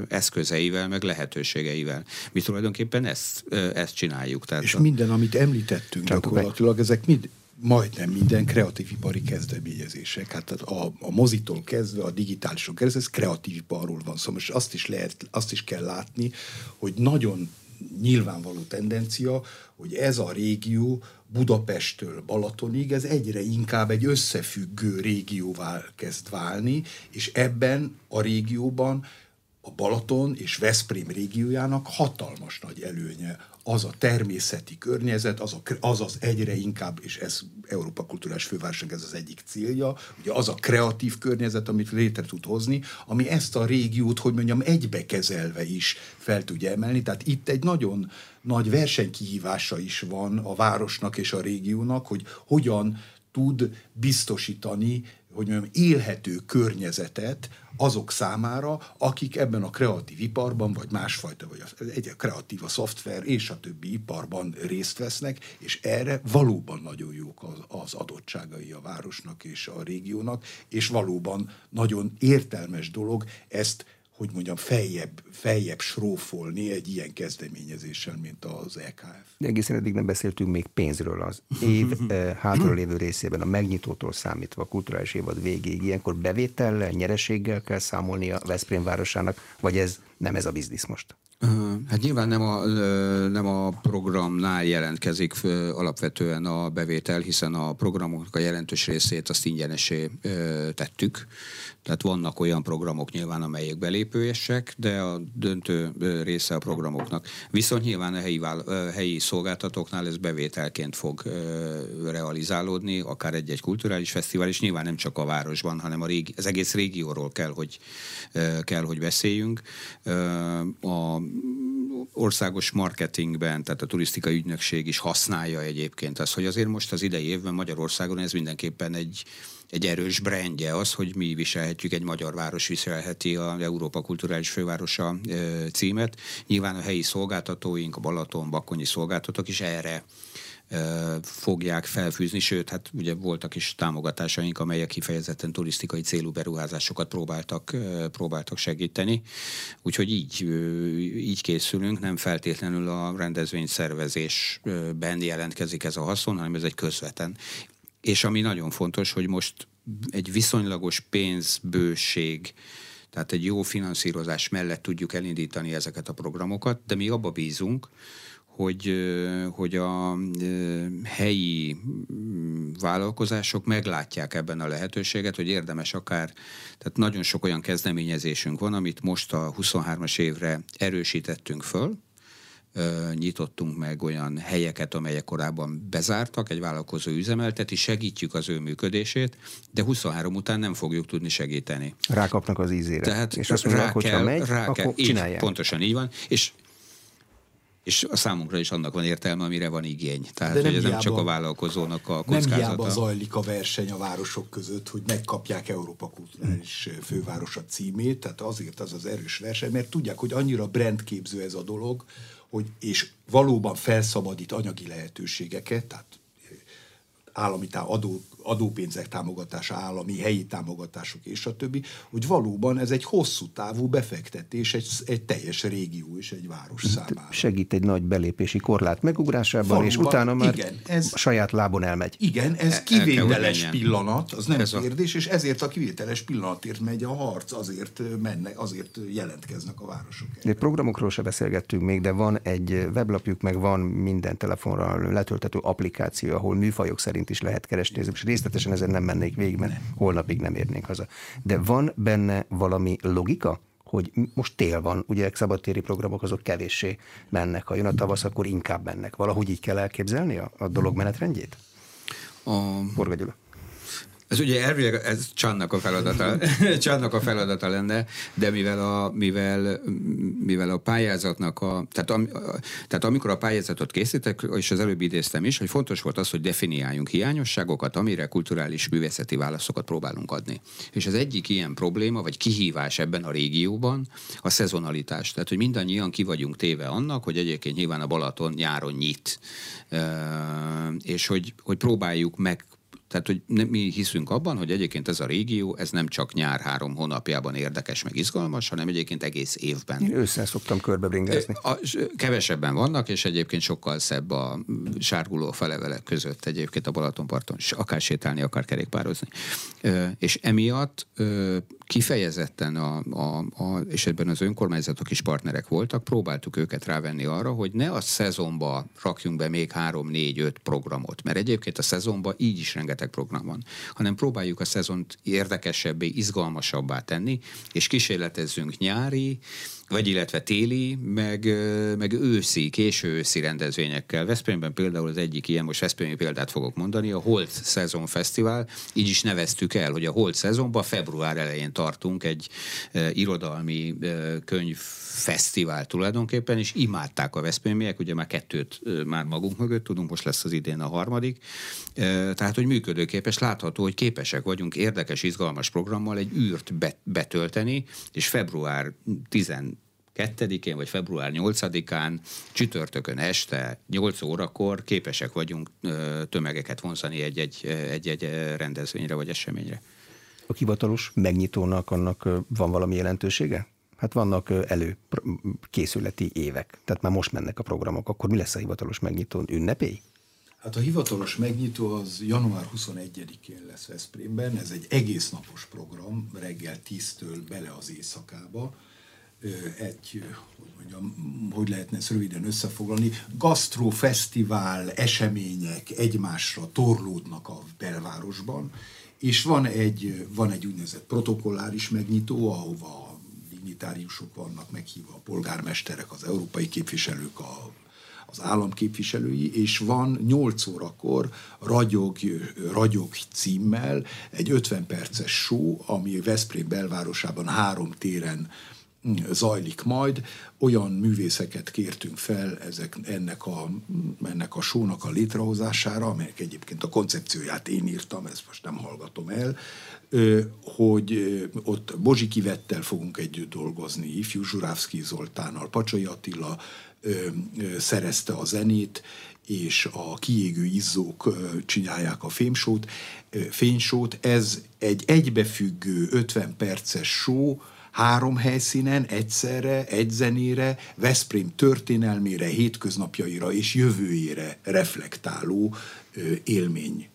eszközeivel, meg lehetőségeivel. Mi tulajdonképpen ezt, ezt csináljuk. Tehát és a... minden, amit említettünk gyakorlatilag, ezek mind majdnem minden kreatív ipari kezdeményezések. Hát a, a mozitól kezdve, a digitálison kezdve, ez kreatív iparról van szó. Szóval most azt is, lehet, azt is kell látni, hogy nagyon nyilvánvaló tendencia, hogy ez a régió Budapesttől Balatonig, ez egyre inkább egy összefüggő régióvá kezd válni, és ebben a régióban a Balaton és Veszprém régiójának hatalmas nagy előnye az a természeti környezet, az, a, az az egyre inkább, és ez Európa Kulturális Fővárosnak ez az egyik célja, ugye az a kreatív környezet, amit létre tud hozni, ami ezt a régiót, hogy mondjam, egybekezelve is fel tudja emelni. Tehát itt egy nagyon nagy versenykihívása is van a városnak és a régiónak, hogy hogyan tud biztosítani hogy mondjam, élhető környezetet azok számára, akik ebben a kreatív iparban, vagy másfajta, vagy egy kreatív a szoftver és a többi iparban részt vesznek, és erre valóban nagyon jók az, az adottságai a városnak és a régiónak, és valóban nagyon értelmes dolog ezt hogy mondjam, feljebb, feljebb srófolni egy ilyen kezdeményezéssel, mint az EKF. De egészen eddig nem beszéltünk még pénzről az év eh, hátralévő részében, a megnyitótól számítva a kulturális évad végéig. Ilyenkor bevétellel, nyereséggel kell számolni a Veszprém városának, vagy ez nem ez a biznisz most? Hát nyilván nem a, nem a programnál jelentkezik alapvetően a bevétel, hiszen a programoknak a jelentős részét azt ingyenesé tettük. Tehát vannak olyan programok nyilván, amelyek belépőesek, de a döntő része a programoknak. Viszont nyilván a helyi, helyi szolgáltatóknál ez bevételként fog realizálódni, akár egy-egy kulturális fesztivál, és nyilván nem csak a városban, hanem a régi, az egész régióról kell, hogy, kell, hogy beszéljünk. A országos marketingben, tehát a turisztikai ügynökség is használja egyébként ezt, hogy azért most az idei évben Magyarországon ez mindenképpen egy, egy erős brandje az, hogy mi viselhetjük, egy magyar város viselheti a Európa Kulturális Fővárosa címet. Nyilván a helyi szolgáltatóink, a Balaton, Bakonyi szolgáltatók is erre fogják felfűzni, sőt, hát ugye voltak is támogatásaink, amelyek kifejezetten turisztikai célú beruházásokat próbáltak, próbáltak segíteni. Úgyhogy így, így készülünk, nem feltétlenül a rendezvény szervezésben jelentkezik ez a haszon, hanem ez egy közvetlen. És ami nagyon fontos, hogy most egy viszonylagos pénzbőség, tehát egy jó finanszírozás mellett tudjuk elindítani ezeket a programokat, de mi abba bízunk, hogy, hogy a helyi mm, vállalkozások meglátják ebben a lehetőséget, hogy érdemes akár, tehát nagyon sok olyan kezdeményezésünk van, amit most a 23-as évre erősítettünk föl, nyitottunk meg olyan helyeket, amelyek korábban bezártak, egy vállalkozó üzemelteti, segítjük az ő működését, de 23 után nem fogjuk tudni segíteni. Rákapnak az ízére. Tehát és azt mondják, rá kell, megy, rá kell, így, pontosan így van, és és a számunkra is annak van értelme, amire van igény. Tehát, hogy ez nem csak a vállalkozónak a kockázata. Nem hiába zajlik a verseny a városok között, hogy megkapják Európa kulturális fővárosa címét, tehát azért az az erős verseny, mert tudják, hogy annyira brandképző ez a dolog, hogy, és valóban felszabadít anyagi lehetőségeket, tehát állami adó, adópénzek támogatása, állami, helyi támogatások és a többi, hogy valóban ez egy hosszú távú befektetés egy, egy teljes régió és egy város számára. Segít egy nagy belépési korlát megugrásában, valóban, és utána már igen, ez, a saját lábon elmegy. Igen, ez kivételes pillanat, az nem ez kérdés, a... és ezért a kivételes pillanatért megy a harc, azért mennek, azért jelentkeznek a városok. De programokról se beszélgettünk még, de van egy weblapjuk, meg van minden telefonra letöltető applikáció, ahol műfajok szerint is lehet keresni, és részletesen ezen nem mennék végig, mert holnapig nem érnénk haza. De van benne valami logika? hogy most tél van, ugye szabadtéri programok azok kevéssé mennek, ha jön a tavasz, akkor inkább mennek. Valahogy így kell elképzelni a, a dolog menetrendjét? A... Forga Gyula. Ez ugye elvileg ez Csannak a feladata, Csannak a feladata lenne, de mivel a, mivel, mivel a pályázatnak a tehát, am, tehát amikor a pályázatot készítek, és az előbb idéztem is, hogy fontos volt az, hogy definiáljunk hiányosságokat, amire kulturális művészeti válaszokat próbálunk adni. És az egyik ilyen probléma, vagy kihívás ebben a régióban a szezonalitás. Tehát, hogy mindannyian ki vagyunk téve annak, hogy egyébként nyilván a Balaton nyáron nyit, és hogy, hogy próbáljuk meg tehát, hogy mi hiszünk abban, hogy egyébként ez a régió, ez nem csak nyár három hónapjában érdekes, meg izgalmas, hanem egyébként egész évben. Én ősszel szoktam körbebringázni. Kevesebben vannak, és egyébként sokkal szebb a sárguló felevelek között egyébként a Balatonparton, akár sétálni, akár kerékpározni. És emiatt kifejezetten, a, a, a, és ebben az önkormányzatok is partnerek voltak, próbáltuk őket rávenni arra, hogy ne a szezonba rakjunk be még három, négy, öt programot, mert egyébként a szezonban így is rengeteg program van, hanem próbáljuk a szezont érdekesebbé, izgalmasabbá tenni, és kísérletezzünk nyári, vagy illetve téli, meg, meg őszi, késő őszi rendezvényekkel. Veszprémben például az egyik ilyen, most Veszprémi példát fogok mondani, a Holt Szezon Fesztivál, így is neveztük el, hogy a Holt Szezonban február elején tartunk egy e, irodalmi e, könyvfesztivál tulajdonképpen, és imádták a Veszprémiek, ugye már kettőt e, már magunk mögött tudunk, most lesz az idén a harmadik, e, tehát hogy működőképes, látható, hogy képesek vagyunk érdekes, izgalmas programmal egy űrt betölteni, és február 10 2-én vagy február 8-án csütörtökön este 8 órakor képesek vagyunk tömegeket vonzani egy-egy, rendezvényre vagy eseményre. A hivatalos megnyitónak annak van valami jelentősége? Hát vannak előkészületi évek, tehát már most mennek a programok. Akkor mi lesz a hivatalos megnyitón? Ünnepély? Hát a hivatalos megnyitó az január 21-én lesz Veszprémben. Ez egy egész napos program, reggel 10-től bele az éjszakába egy, hogy mondjam, hogy lehetne ezt röviden összefoglalni, gasztrofesztivál események egymásra torlódnak a belvárosban, és van egy, van egy úgynevezett protokolláris megnyitó, ahova dignitáriusok vannak meghívva, a polgármesterek, az európai képviselők, a, az államképviselői, és van 8 órakor ragyog, ragyog címmel egy 50 perces show, ami Veszprém belvárosában három téren zajlik majd. Olyan művészeket kértünk fel ezek, ennek, a, ennek a sónak a létrehozására, amelyek egyébként a koncepcióját én írtam, ezt most nem hallgatom el, hogy ott Bozsi Vettel fogunk együtt dolgozni, ifjú Zsurávszki Zoltánnal, Pacsai Attila szerezte a zenét, és a kiégő izzók csinálják a fémsót, fénysót. Ez egy egybefüggő 50 perces show, három helyszínen egyszerre, egy zenére, Veszprém történelmére, hétköznapjaira és jövőjére reflektáló élmény,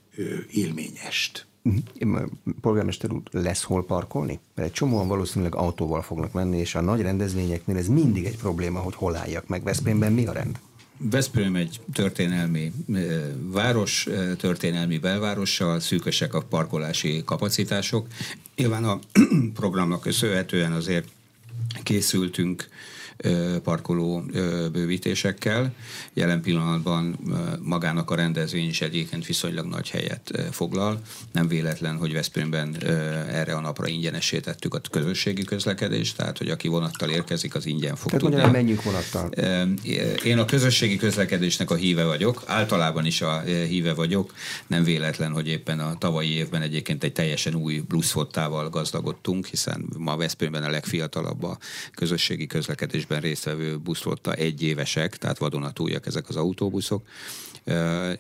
élményest. Mhm. Polgármester úr, lesz hol parkolni? Mert egy csomóan valószínűleg autóval fognak menni, és a nagy rendezvényeknél ez mindig egy probléma, hogy hol álljak meg. Veszprémben mi a rend? Veszprém egy történelmi város, történelmi belvárossal, szűkösek a parkolási kapacitások. Nyilván a programnak köszönhetően azért készültünk parkoló bővítésekkel. Jelen pillanatban magának a rendezvény is egyébként viszonylag nagy helyet foglal. Nem véletlen, hogy Veszprémben erre a napra ingyenesítettük a közösségi közlekedést, tehát hogy aki vonattal érkezik, az ingyen fog tehát tudni. menjünk vonattal. Én a közösségi közlekedésnek a híve vagyok, általában is a híve vagyok. Nem véletlen, hogy éppen a tavalyi évben egyébként egy teljesen új pluszfottával gazdagodtunk, hiszen ma Veszprémben a legfiatalabb a közösségi közlekedés közlekedésben résztvevő buszflotta egyévesek, tehát vadonatújak ezek az autóbuszok.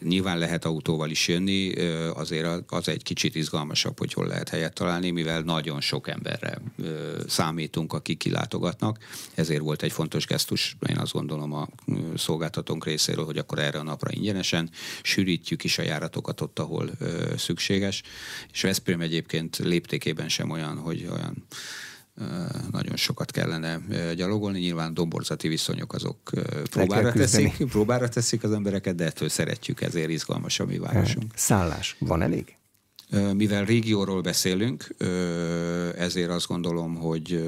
Nyilván lehet autóval is jönni, azért az egy kicsit izgalmasabb, hogy hol lehet helyet találni, mivel nagyon sok emberre számítunk, akik kilátogatnak. Ezért volt egy fontos gesztus, én azt gondolom a szolgáltatónk részéről, hogy akkor erre a napra ingyenesen sűrítjük is a járatokat ott, ahol szükséges. És Veszprém egyébként léptékében sem olyan, hogy olyan nagyon sokat kellene gyalogolni. Nyilván domborzati viszonyok azok próbára teszik, próbára teszik az embereket, de ettől szeretjük, ezért izgalmas a mi városunk. Szállás van elég? Mivel régióról beszélünk, ezért azt gondolom, hogy,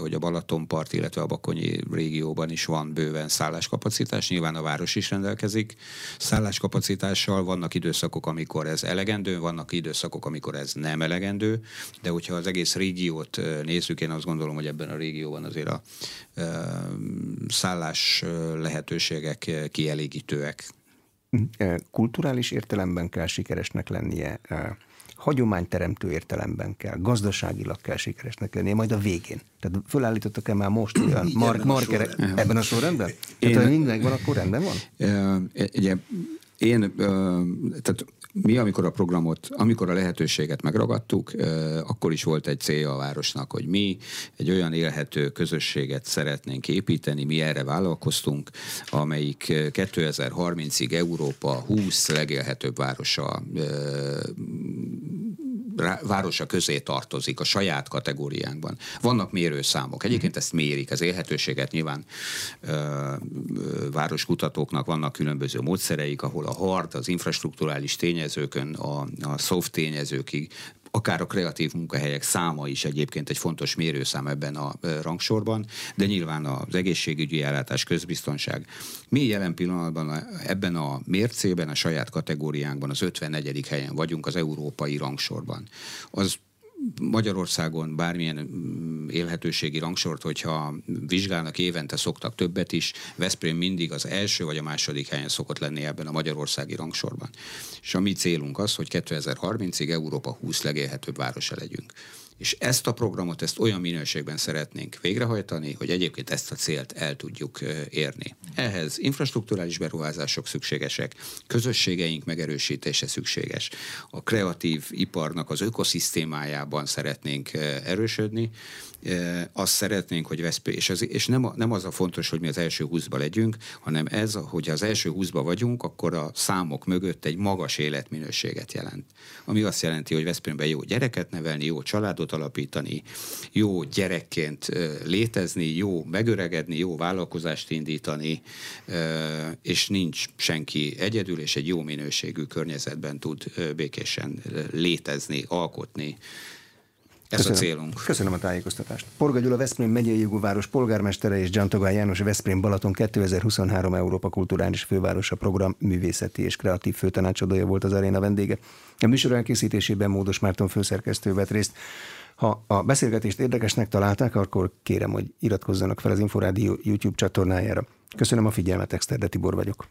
hogy a Balatonpart, illetve a Bakonyi régióban is van bőven szálláskapacitás, nyilván a város is rendelkezik szálláskapacitással, vannak időszakok, amikor ez elegendő, vannak időszakok, amikor ez nem elegendő, de hogyha az egész régiót nézzük, én azt gondolom, hogy ebben a régióban azért a szállás lehetőségek kielégítőek. Kulturális értelemben kell sikeresnek lennie hagyományteremtő értelemben kell, gazdaságilag kell sikeresnek lennie, majd a végén. Tehát fölállítottak-e már most olyan mark, markerek ebben a sorrendben? Én, Tehát, ha minden van, akkor rendben van? Ugye, én, tehát mi, amikor a programot, amikor a lehetőséget megragadtuk, akkor is volt egy célja a városnak, hogy mi egy olyan élhető közösséget szeretnénk építeni, mi erre vállalkoztunk, amelyik 2030-ig Európa 20 legélhetőbb városa városa közé tartozik a saját kategóriánkban. Vannak mérőszámok. Egyébként ezt mérik, az élhetőséget nyilván ö, városkutatóknak vannak különböző módszereik, ahol a hard, az infrastruktúrális tényezőkön, a, a soft tényezőkig akár a kreatív munkahelyek száma is egyébként egy fontos mérőszám ebben a rangsorban, de nyilván az egészségügyi ellátás, közbiztonság. Mi jelen pillanatban ebben a mércében, a saját kategóriánkban az 54. helyen vagyunk az európai rangsorban. Az Magyarországon bármilyen mm, élhetőségi rangsort, hogyha vizsgálnak évente, szoktak többet is, Veszprém mindig az első vagy a második helyen szokott lenni ebben a magyarországi rangsorban. És a mi célunk az, hogy 2030-ig Európa 20 legélhetőbb városa legyünk. És ezt a programot, ezt olyan minőségben szeretnénk végrehajtani, hogy egyébként ezt a célt el tudjuk érni. Ehhez infrastruktúrális beruházások szükségesek, közösségeink megerősítése szükséges. A kreatív iparnak az ökoszisztémájában szeretnénk erősödni, azt szeretnénk, hogy Veszprém, és, az, és nem, nem az a fontos, hogy mi az első húszba legyünk, hanem ez, hogy az első húszba vagyunk, akkor a számok mögött egy magas életminőséget jelent. Ami azt jelenti, hogy Veszprémben jó gyereket nevelni, jó családot alapítani, jó gyerekként létezni, jó megöregedni, jó vállalkozást indítani, és nincs senki egyedül, és egy jó minőségű környezetben tud békésen létezni, alkotni, ez Köszönöm. a célunk. Köszönöm a tájékoztatást. Porga Gyula Veszprém megyei jogú város polgármestere és Gyantogán János Veszprém Balaton 2023 Európa Kulturális Fővárosa Program művészeti és kreatív főtanácsadója volt az aréna vendége. A műsor elkészítésében Módos Márton főszerkesztő vett részt. Ha a beszélgetést érdekesnek találták, akkor kérem, hogy iratkozzanak fel az Inforádió YouTube csatornájára. Köszönöm a figyelmet, Exterde Tibor vagyok.